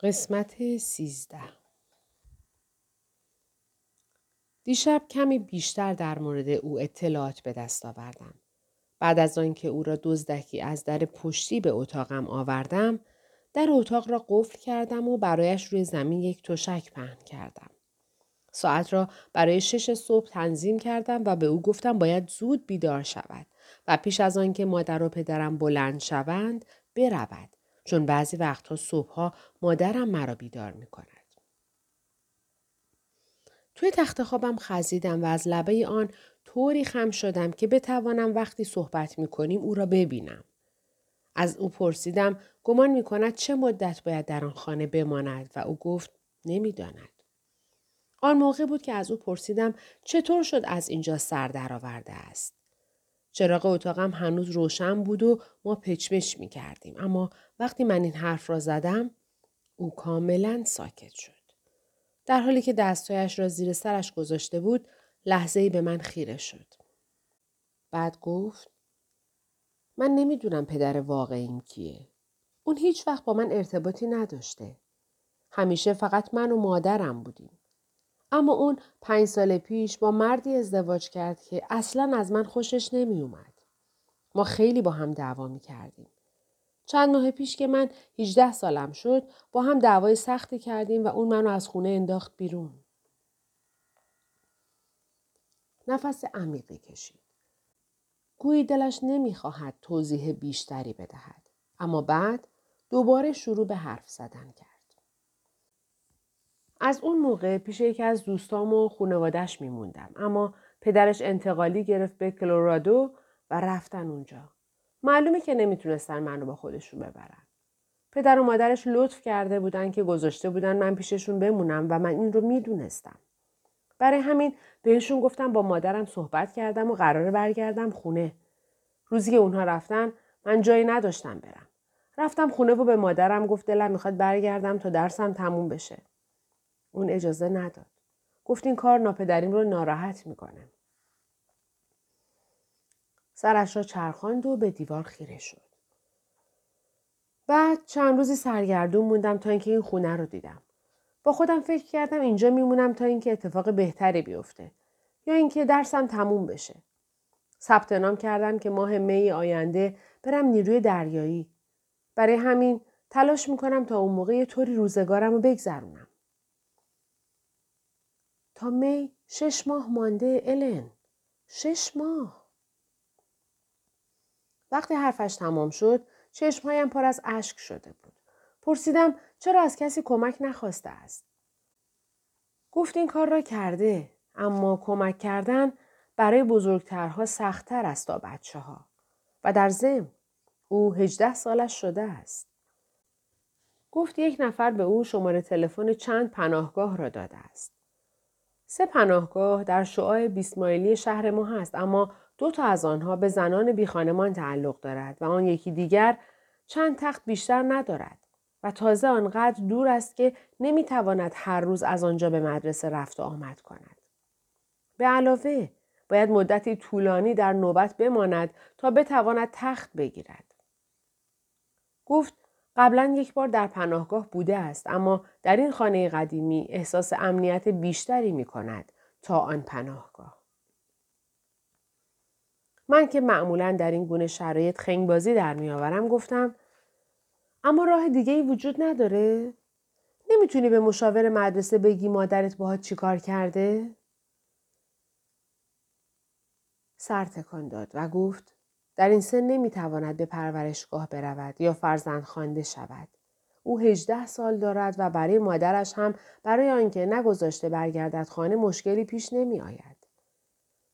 قسمت سیزده دیشب کمی بیشتر در مورد او اطلاعات به دست آوردم. بعد از آنکه او را دزدکی از در پشتی به اتاقم آوردم، در اتاق را قفل کردم و برایش روی زمین یک تشک پهن کردم. ساعت را برای شش صبح تنظیم کردم و به او گفتم باید زود بیدار شود و پیش از آنکه مادر و پدرم بلند شوند برود چون بعضی وقتها صبحها مادرم مرا بیدار می کند. توی تخت خوابم خزیدم و از لبه آن طوری خم شدم که بتوانم وقتی صحبت می کنیم او را ببینم. از او پرسیدم گمان می کند چه مدت باید در آن خانه بماند و او گفت نمی‌داند. آن موقع بود که از او پرسیدم چطور شد از اینجا سر درآورده است. چراغ اتاقم هنوز روشن بود و ما پچمش می کردیم. اما وقتی من این حرف را زدم او کاملا ساکت شد. در حالی که دستایش را زیر سرش گذاشته بود لحظه ای به من خیره شد. بعد گفت من نمی‌دونم پدر واقعیم کیه. اون هیچ وقت با من ارتباطی نداشته. همیشه فقط من و مادرم بودیم. اما اون پنج سال پیش با مردی ازدواج کرد که اصلا از من خوشش نمی اومد. ما خیلی با هم دعوا می کردیم. چند ماه پیش که من 18 سالم شد با هم دعوای سختی کردیم و اون منو از خونه انداخت بیرون. نفس عمیقی کشید. گویی دلش نمی‌خواهد توضیح بیشتری بدهد. اما بعد دوباره شروع به حرف زدن کرد. از اون موقع پیش یکی از دوستام و خانوادش میموندم اما پدرش انتقالی گرفت به کلورادو و رفتن اونجا. معلومه که نمی‌تونستن منو با خودشون ببرن. پدر و مادرش لطف کرده بودن که گذاشته بودن من پیششون بمونم و من این رو می‌دونستم. برای همین بهشون گفتم با مادرم صحبت کردم و قراره برگردم خونه. روزی که اونها رفتن من جایی نداشتم برم. رفتم خونه و به مادرم گفت دلم می‌خواد برگردم تا درسم تموم بشه. اون اجازه نداد. گفت این کار ناپدریم رو ناراحت می‌کنه. سرش را چرخاند و به دیوار خیره شد. بعد چند روزی سرگردون موندم تا اینکه این خونه رو دیدم. با خودم فکر کردم اینجا میمونم تا اینکه اتفاق بهتری بیفته یا اینکه درسم تموم بشه. ثبت نام کردم که ماه می آینده برم نیروی دریایی. برای همین تلاش می‌کنم تا اون موقع یه طوری روزگارم رو بگذرونم. تا می شش ماه مانده الن. شش ماه. وقتی حرفش تمام شد چشمهایم پر از اشک شده بود. پرسیدم چرا از کسی کمک نخواسته است. گفت این کار را کرده اما کمک کردن برای بزرگترها سختتر است تا بچه ها. و در زم او هجده سالش شده است. گفت یک نفر به او شماره تلفن چند پناهگاه را داده است. سه پناهگاه در شعاع بیسمایلی شهر ما هست اما دو تا از آنها به زنان بیخانمان تعلق دارد و آن یکی دیگر چند تخت بیشتر ندارد و تازه آنقدر دور است که نمی‌تواند هر روز از آنجا به مدرسه رفت و آمد کند. به علاوه باید مدتی طولانی در نوبت بماند تا بتواند تخت بگیرد. گفت قبلا یک بار در پناهگاه بوده است اما در این خانه قدیمی احساس امنیت بیشتری می کند تا آن پناهگاه. من که معمولا در این گونه شرایط خنگبازی در میآورم گفتم اما راه دیگه ای وجود نداره؟ نمی‌تونی به مشاور مدرسه بگی مادرت باهات چیکار کرده؟ سر تکان داد و گفت در این سن نمی‌تواند به پرورشگاه برود یا فرزند خوانده شود. او هجده سال دارد و برای مادرش هم برای آنکه نگذاشته برگردد خانه مشکلی پیش نمی آید.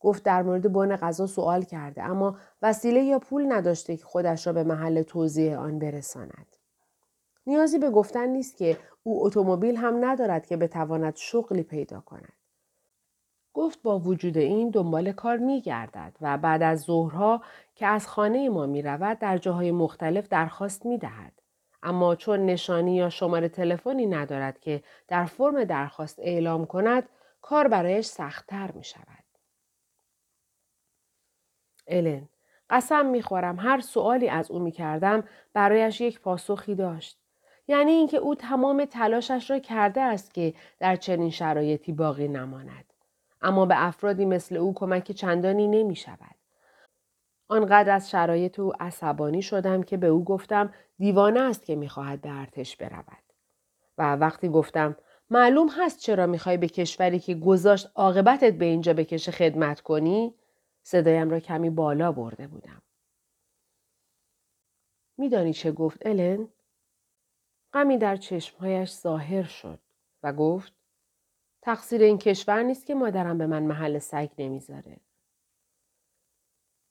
گفت در مورد بن غذا سوال کرده اما وسیله یا پول نداشته که خودش را به محل توضیح آن برساند. نیازی به گفتن نیست که او اتومبیل هم ندارد که بتواند شغلی پیدا کند. گفت با وجود این دنبال کار می گردد و بعد از ظهرها که از خانه ما می رود در جاهای مختلف درخواست می دهد. اما چون نشانی یا شماره تلفنی ندارد که در فرم درخواست اعلام کند کار برایش سختتر می شود. الن قسم می‌خورم هر سوالی از او می‌کردم برایش یک پاسخی داشت یعنی اینکه او تمام تلاشش را کرده است که در چنین شرایطی باقی نماند. اما به افرادی مثل او کمک چندانی نمی شود. آنقدر از شرایط او عصبانی شدم که به او گفتم دیوانه است که می‌خواهد به ارتش برود. و وقتی گفتم معلوم هست چرا می‌خوای به کشوری که گذاشت عاقبتت به اینجا بکشه خدمت کنی؟ صدایم را کمی بالا برده بودم. میدانی چه گفت الن؟ غمی در چشمهایش ظاهر شد و گفت تقصیر این کشور نیست که مادرم به من محل سگ نمی‌ذاره.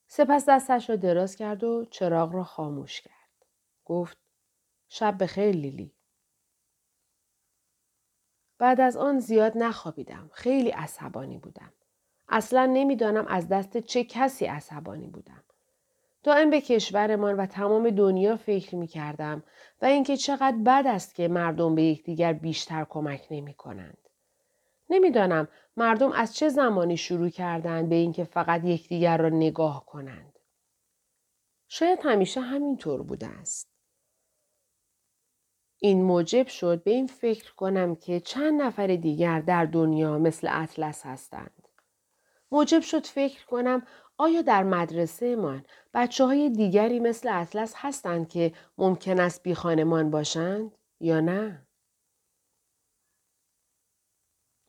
سپس دستش را دراز کرد و چراغ را خاموش کرد. گفت شب بخیر لیلی. بعد از آن زیاد نخوابیدم. خیلی عصبانی بودم. اصلا نمی‌دانم از دست چه کسی عصبانی بودم. دائم به کشورمان و تمام دنیا فکر می کردم و اینکه چقدر بد است که مردم به یکدیگر بیشتر کمک نمی کنند. نمی‌دانم مردم از چه زمانی شروع کردند به اینکه فقط یکدیگر را نگاه کنند. شاید همیشه همینطور بوده است. این موجب شد به این فکر کنم که چند نفر دیگر در دنیا مثل اطلس هستند. موجب شد فکر کنم آیا در مدرسه من بچه های دیگری مثل اطلس هستند که ممکن است بی خانمان باشند یا نه؟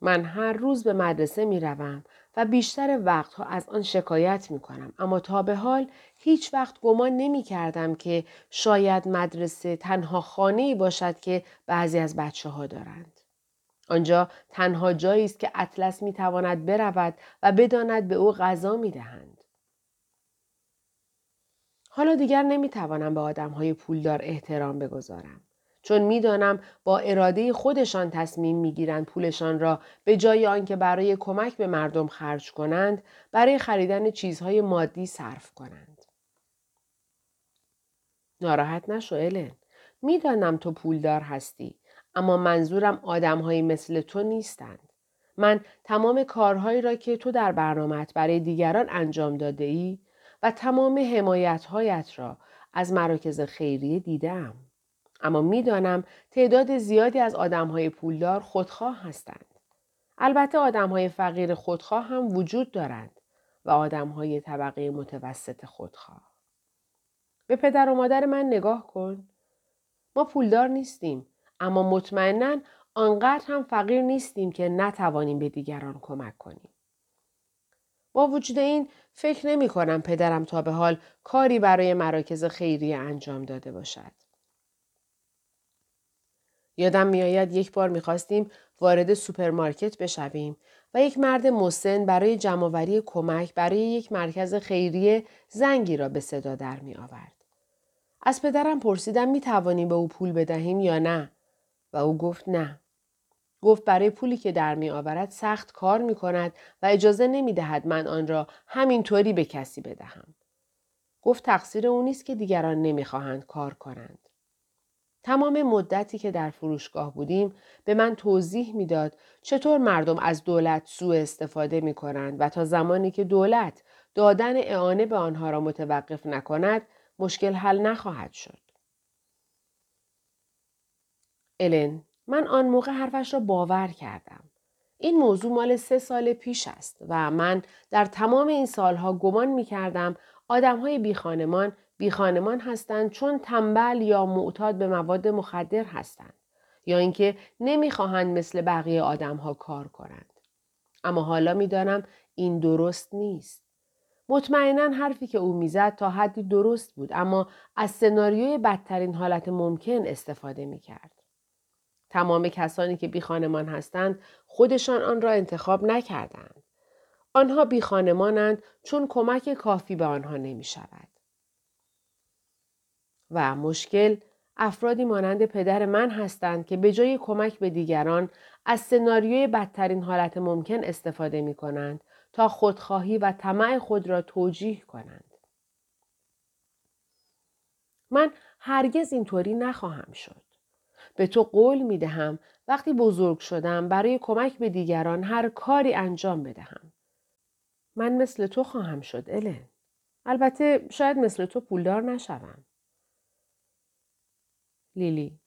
من هر روز به مدرسه می روم و بیشتر وقتها از آن شکایت می کنم. اما تا به حال هیچ وقت گمان نمی کردم که شاید مدرسه تنها خانه باشد که بعضی از بچه ها دارند. آنجا تنها جایی است که اطلس می تواند برود و بداند به او غذا می دهند. حالا دیگر نمی توانم به آدم های پولدار احترام بگذارم. چون می‌دانم با اراده خودشان تصمیم می‌گیرند پولشان را به جای آنکه برای کمک به مردم خرج کنند برای خریدن چیزهای مادی صرف کنند. ناراحت نشو الن. می‌دانم تو پولدار هستی اما منظورم آدمهایی مثل تو نیستند. من تمام کارهایی را که تو در برنامهت برای دیگران انجام داده ای و تمام حمایتهایت را از مراکز خیریه دیدم. اما می‌دانم تعداد زیادی از آدمهای پولدار خودخواه هستند. البته آدمهای فقیر خودخواه هم وجود دارند و آدمهای طبقه متوسط خودخواه. به پدر و مادر من نگاه کن. ما پولدار نیستیم اما مطمئنا آنقدر هم فقیر نیستیم که نتوانیم به دیگران کمک کنیم. با وجود این فکر نمی کنم پدرم تا به حال کاری برای مراکز خیریه انجام داده باشد. یادم میآید یک بار می‌خواستیم وارد سوپرمارکت بشویم و یک مرد مسن برای جمعآوری کمک برای یک مرکز خیریه زنگی را به صدا در می آورد. از پدرم پرسیدم می توانیم به او پول بدهیم یا نه و او گفت نه. گفت برای پولی که در می آورد سخت کار می کند و اجازه نمی دهد من آن را همینطوری به کسی بدهم. گفت تقصیر او نیست که دیگران نمی‌خواهند کار کنند. تمام مدتی که در فروشگاه بودیم به من توضیح می‌داد چطور مردم از دولت سوء استفاده می کنند و تا زمانی که دولت دادن اعانه به آنها را متوقف نکند مشکل حل نخواهد شد. الن من آن موقع حرفش را باور کردم. این موضوع مال سه سال پیش است و من در تمام این سالها گمان می کردم آدم های بی خانمان بیخانمان هستند چون تنبل یا معتاد به مواد مخدر هستند یا اینکه نمی‌خواهند مثل بقیه آدمها کار کنند. اما حالا می‌دانم این درست نیست. مطمئنا حرفی که او می‌زد تا حدی درست بود اما از سناریوی بدترین حالت ممکن استفاده می‌کرد. تمام کسانی که بیخانمان هستند خودشان آن را انتخاب نکردند. آنها بیخانمانند چون کمک کافی به آنها نمی شود. و مشکل افرادی مانند پدر من هستند که به جای کمک به دیگران از سناریوی بدترین حالت ممکن استفاده می کنند تا خودخواهی و طمع خود را توجیه کنند. من هرگز اینطوری نخواهم شد. به تو قول می دهم وقتی بزرگ شدم برای کمک به دیگران هر کاری انجام بدهم. من مثل تو خواهم شد الن. البته شاید مثل تو پولدار نشوم. لیلی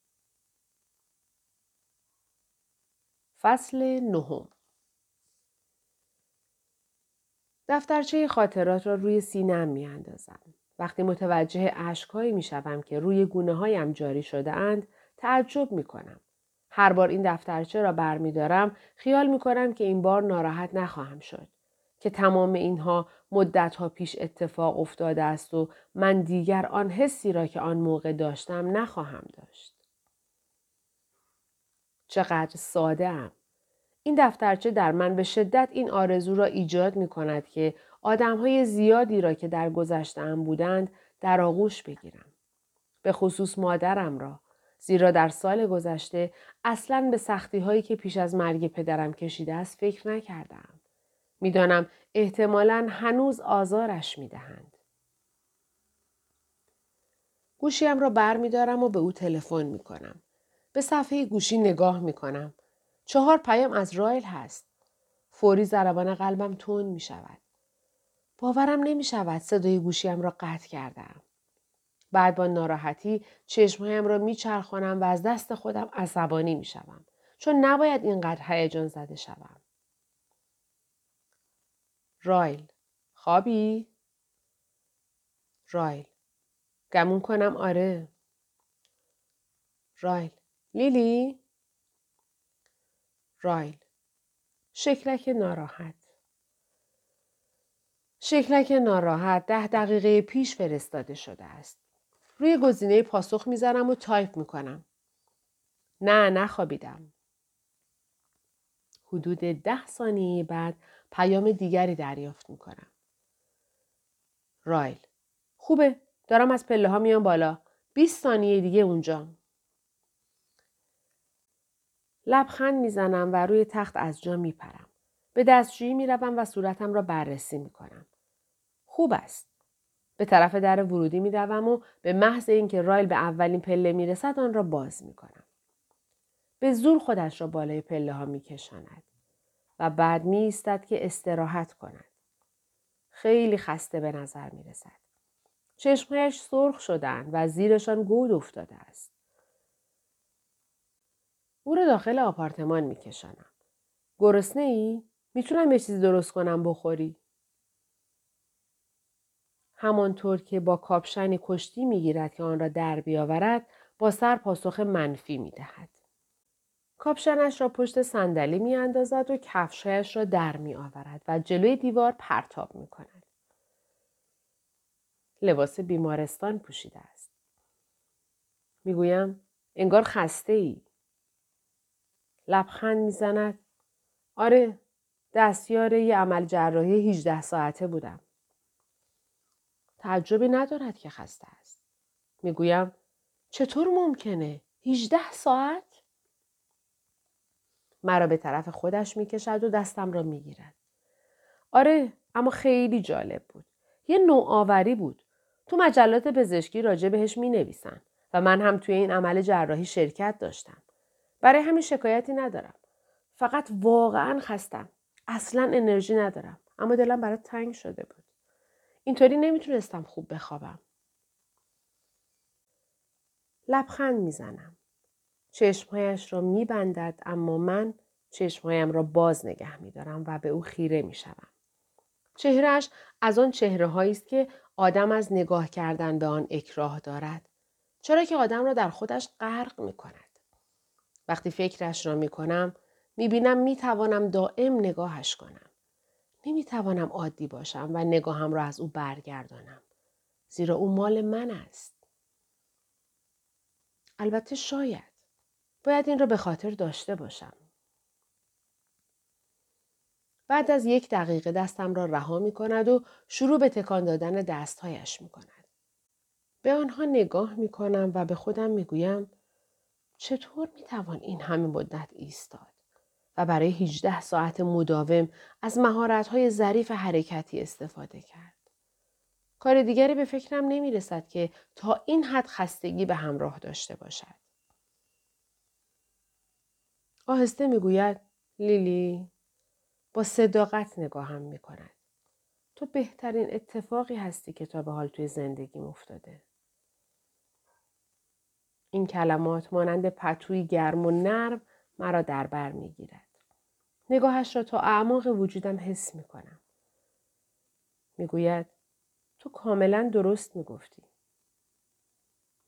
فصل نهم دفترچه خاطرات را روی سینم می اندازم. وقتی متوجه عشقهایی می شوم که روی گونه هایم جاری شده اند، تعجب می کنم. هر بار این دفترچه را برمیدارم خیال می کنم که این بار ناراحت نخواهم شد. که تمام اینها مدتها پیش اتفاق افتاده است و من دیگر آن حسی را که آن موقع داشتم نخواهم داشت. چقدر ساده ام. این دفترچه در من به شدت این آرزو را ایجاد می کند که آدم های زیادی را که در گذشتم بودند در آغوش بگیرم. به خصوص مادرم را. زیرا در سال گذشته اصلا به سختی هایی که پیش از مرگ پدرم کشیده است فکر نکردم. می‌دانم احتمالا هنوز آزارش می‌دهند. گوشیم را بر می دارم و به او تلفن می کنم. به صفحه گوشی نگاه می کنم. چهار پیام از رایل هست. فوری ضربان قلبم تون می شود. باورم نمی شود صدای گوشیم را قطع کردم. بعد با ناراحتی چشمهایم را میچرخانم و از دست خودم عصبانی می شوم. چون نباید اینقدر هیجان زده شوم. رایل خوابی؟ رایل گمون کنم آره. رایل لیلی؟ رایل شکلک ناراحت شکلک ناراحت ده دقیقه پیش فرستاده شده است. روی گزینه پاسخ می‌زنم و تایپ می‌کنم. نه نخوابیدم. حدود ده ثانیه بعد پیام دیگری دریافت می‌کنم. رایل. خوبه. دارم از پله ها میام بالا. 20 ثانیه دیگه اونجا. لبخند می‌زنم و روی تخت از جا میپرم. به دستشویی می‌روم و صورتم را بررسی می‌کنم. خوب است. به طرف در ورودی می‌روم و به محض اینکه رایل به اولین پله می‌رسد آن را باز می‌کنم. به زور خودش را بالای پله ها میکشاند. و بعد می ایستد که استراحت کند. خیلی خسته به نظر می رسد. چشمهایش سرخ شدن و زیرشان گود افتاده است. او را داخل آپارتمان می کشانم. گرسنه ای؟ می‌تونم یه چیزی درست کنم بخوری؟ همانطور که با کاپشنی کشتی می‌گیرد که آن را در بیاورد با سر پاسخ منفی می دهد. کاپشنش را پشت صندلی می اندازد و کفشهایش را در می آورد و جلوی دیوار پرتاب می کند. لباس بیمارستان پوشیده است. می گویم انگار خسته ای. لبخند می زند. آره دستیار یه عمل جراحی 18 ساعته بودم. تعجبی ندارد که خسته است. می‌گویم چطور ممکنه؟ 18 ساعت؟ مرا به طرف خودش می‌کشد و دستم را می‌گیرد. آره اما خیلی جالب بود. یه نوآوری بود. تو مجلات پزشکی راجع بهش می نویسن و من هم توی این عمل جراحی شرکت داشتم. برای همین شکایتی ندارم. فقط واقعا خستم. اصلا انرژی ندارم. اما دلم برای تنگ شده بود. اینطوری نمی‌تونستم خوب بخوابم. لبخند می‌زنم. چشمهایش را میبندد اما من چشمهایم را باز نگه میدارم و به او خیره می‌شوم. چهرهش از آن چهره است که آدم از نگاه کردن به آن اکراه دارد. چرا که آدم را در خودش غرق می کند. وقتی فکرش را می کنم می بینم دائم نگاهش کنم. نمی توانم عادی باشم و نگاهم را از او برگردانم. زیرا او مال من است. البته شاید. باید این را به خاطر داشته باشم. بعد از یک دقیقه دستم را رها می کند و شروع به تکان دادن دستهایش می کند. به آنها نگاه می کنم و به خودم می گویم چطور می توان این همه مدت ایستاد و برای 18 ساعت مداوم از مهارت های ظریف حرکتی استفاده کرد. کار دیگری به فکرم نمی رسد که تا این حد خستگی به همراه داشته باشد. آهسته می‌گوید لیلی با صداقت نگاهم می کند. تو بهترین اتفاقی هستی که تا به حال توی زندگی افتاده. این کلمات مانند پتوی گرم و نرم مرا در بر می گیرد. نگاهش را تا اعماق وجودم حس می کنم. می‌گوید تو کاملا درست می‌گفتی.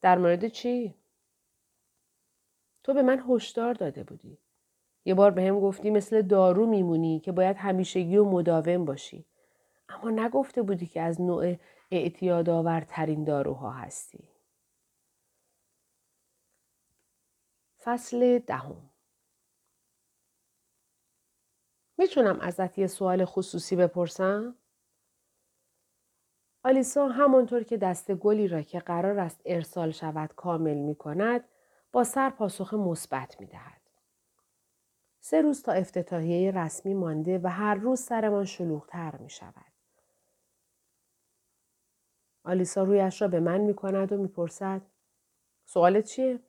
در مورد چی؟ تو به من هشدار داده بودی. یه بار به هم گفتی مثل دارو میمونی که باید همیشگی و مداوم باشی. اما نگفته بودی که از نوع اعتیادآورترین داروها هستی. فصل دهم می‌تونم ازت یه سوال خصوصی بپرسم؟ آلیسا همانطور که دست گلی را که قرار است ارسال شود کامل می کند با سر پاسخ مثبت می دهد. سه روز تا افتتاحیه رسمی مانده و هر روز سرمان شلوغتر می شود. آلیسا رویش را به من می کند و می پرسد سوالت چیه؟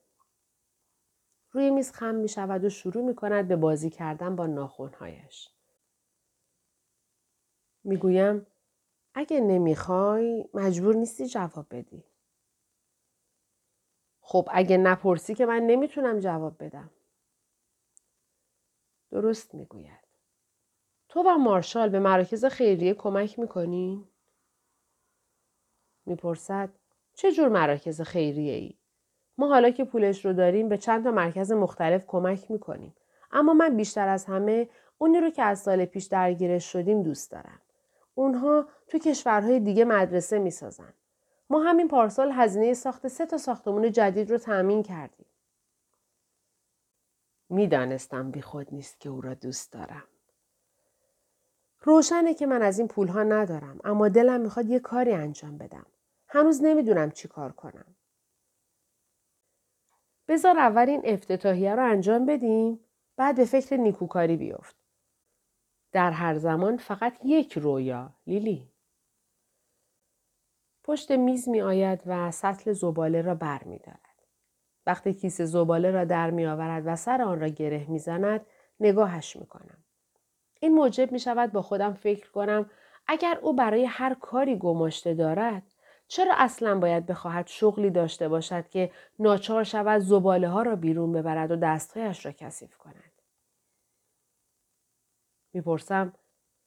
روی میز خم می شود و شروع می کند به بازی کردن با ناخونهایش. می گویم اگه نمی‌خوای مجبور نیستی جواب بدی. خب اگه نپرسی که من نمی‌تونم جواب بدم. درست می‌گوید. تو و مارشال به مراکز خیریه کمک می‌کنی؟ می‌پرسد چه جور مراکز خیریه ای؟ ما حالا که پولش رو داریم به چند تا مرکز مختلف کمک می‌کنیم. اما من بیشتر از همه اونی رو که از سال پیش درگیرش شدیم دوست دارم. اونها تو کشورهای دیگه مدرسه می‌سازن. ما همین پارسال هزینه ساخت سه تا ساختمون جدید رو تأمین کردیم. می‌دانستم بی خود نیست که او را دوست دارم. روشنه که من از این پولها ندارم اما دلم می‌خواد یه کاری انجام بدم. هنوز نمی‌دونم چی کار کنم. بذار اول این افتتاحیه رو انجام بدیم بعد به فکر نیکوکاری بیفت. در هر زمان فقط یک رویا لیلی. پشت میز می آید و سطل زباله را بر می دارد. وقتی کیسه زباله را در می آورد و سر آن را گره می زند نگاهش می کنم. این موجب می شود با خودم فکر کنم اگر او برای هر کاری گماشته دارد چرا اصلا باید بخواهد شغلی داشته باشد که ناچار شود زباله ها را بیرون ببرد و دستهایش را کثیف کند؟ می‌پرسم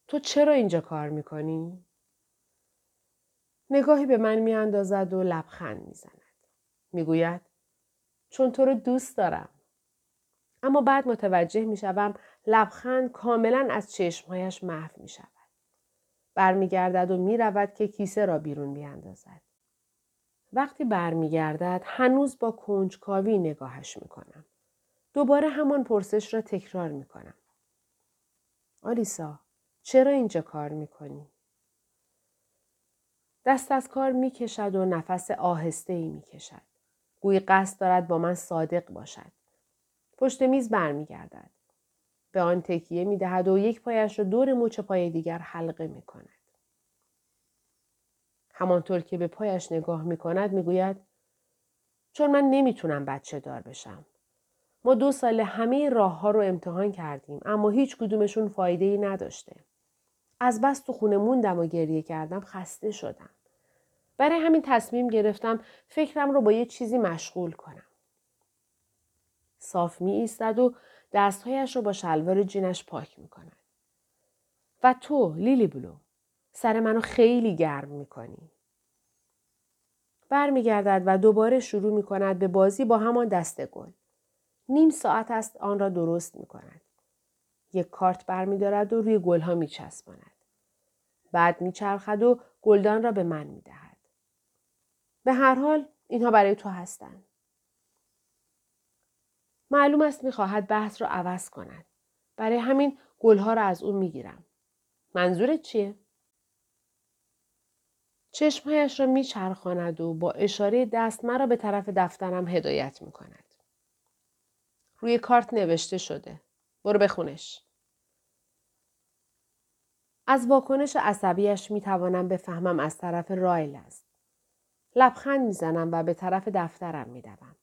تو چرا اینجا کار می‌کنی؟ نگاهی به من میاندازد و لبخند می‌زند. می‌گوید چون تو رو دوست دارم. اما بعد متوجه می‌شوم لبخند کاملا از چشمهایش محو می شود. برمیگردد و می‌رود که کیسه را بیرون بیاندازد. وقتی برمیگردد هنوز با کنجکاوی نگاهش می‌کنم. دوباره همان پرسش را تکرار می‌کنم. آلیسا چرا اینجا کار می‌کنی؟ دست از کار می‌کشد و نفس آهسته ای می‌کشد. گویی قصد دارد با من صادق باشد. پشت میز برمیگردد. به آن تکیه می‌دهد و یک پایش را دور مچ پای دیگر حلقه می کند. همانطور که به پایش نگاه می کند می گوید چون من نمی‌تونم بچه دار بشم. ما دو سال همه راه ها رو امتحان کردیم اما هیچ کدومشون فایده ای نداشته. از بس تو خونه موندم و گریه کردم خسته شدم. برای همین تصمیم گرفتم فکرم رو با یه چیزی مشغول کنم. صاف می ایستد و دستهایش رو با شلوار جینش پاک می کند. و تو لیلی بلو سر منو خیلی گرم می کنی. برمیگردد و دوباره شروع می کند به بازی با همان دست گل. نیم ساعت است آن را درست می کند. یک کارت برمیدارد و روی گلها می چسباند. بعد می چرخد و گلدان را به من می دهد. به هر حال اینها برای تو هستند. معلوم است می‌خواهد بحث را عوض کند. برای همین گلها را از او می‌گیرم. منظورت چیه؟ چشمهایش را میچرخاند و با اشاره دست مرا به طرف دفترم هدایت می‌کند. روی کارت نوشته شده. برو بخونش. از واکنش عصبیش می توانم بفهمم از طرف رایل است. لبخند می‌زنم و به طرف دفترم می دوم.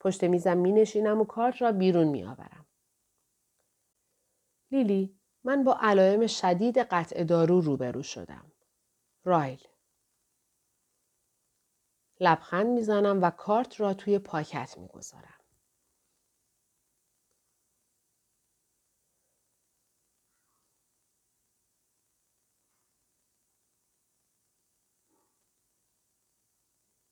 پشت میزم می نشینم و کارت را بیرون می آورم. لیلی من با علائم شدید قطع دارو روبرو شدم. رایل لبخند می‌زنم و کارت را توی پاکت می‌گذارم.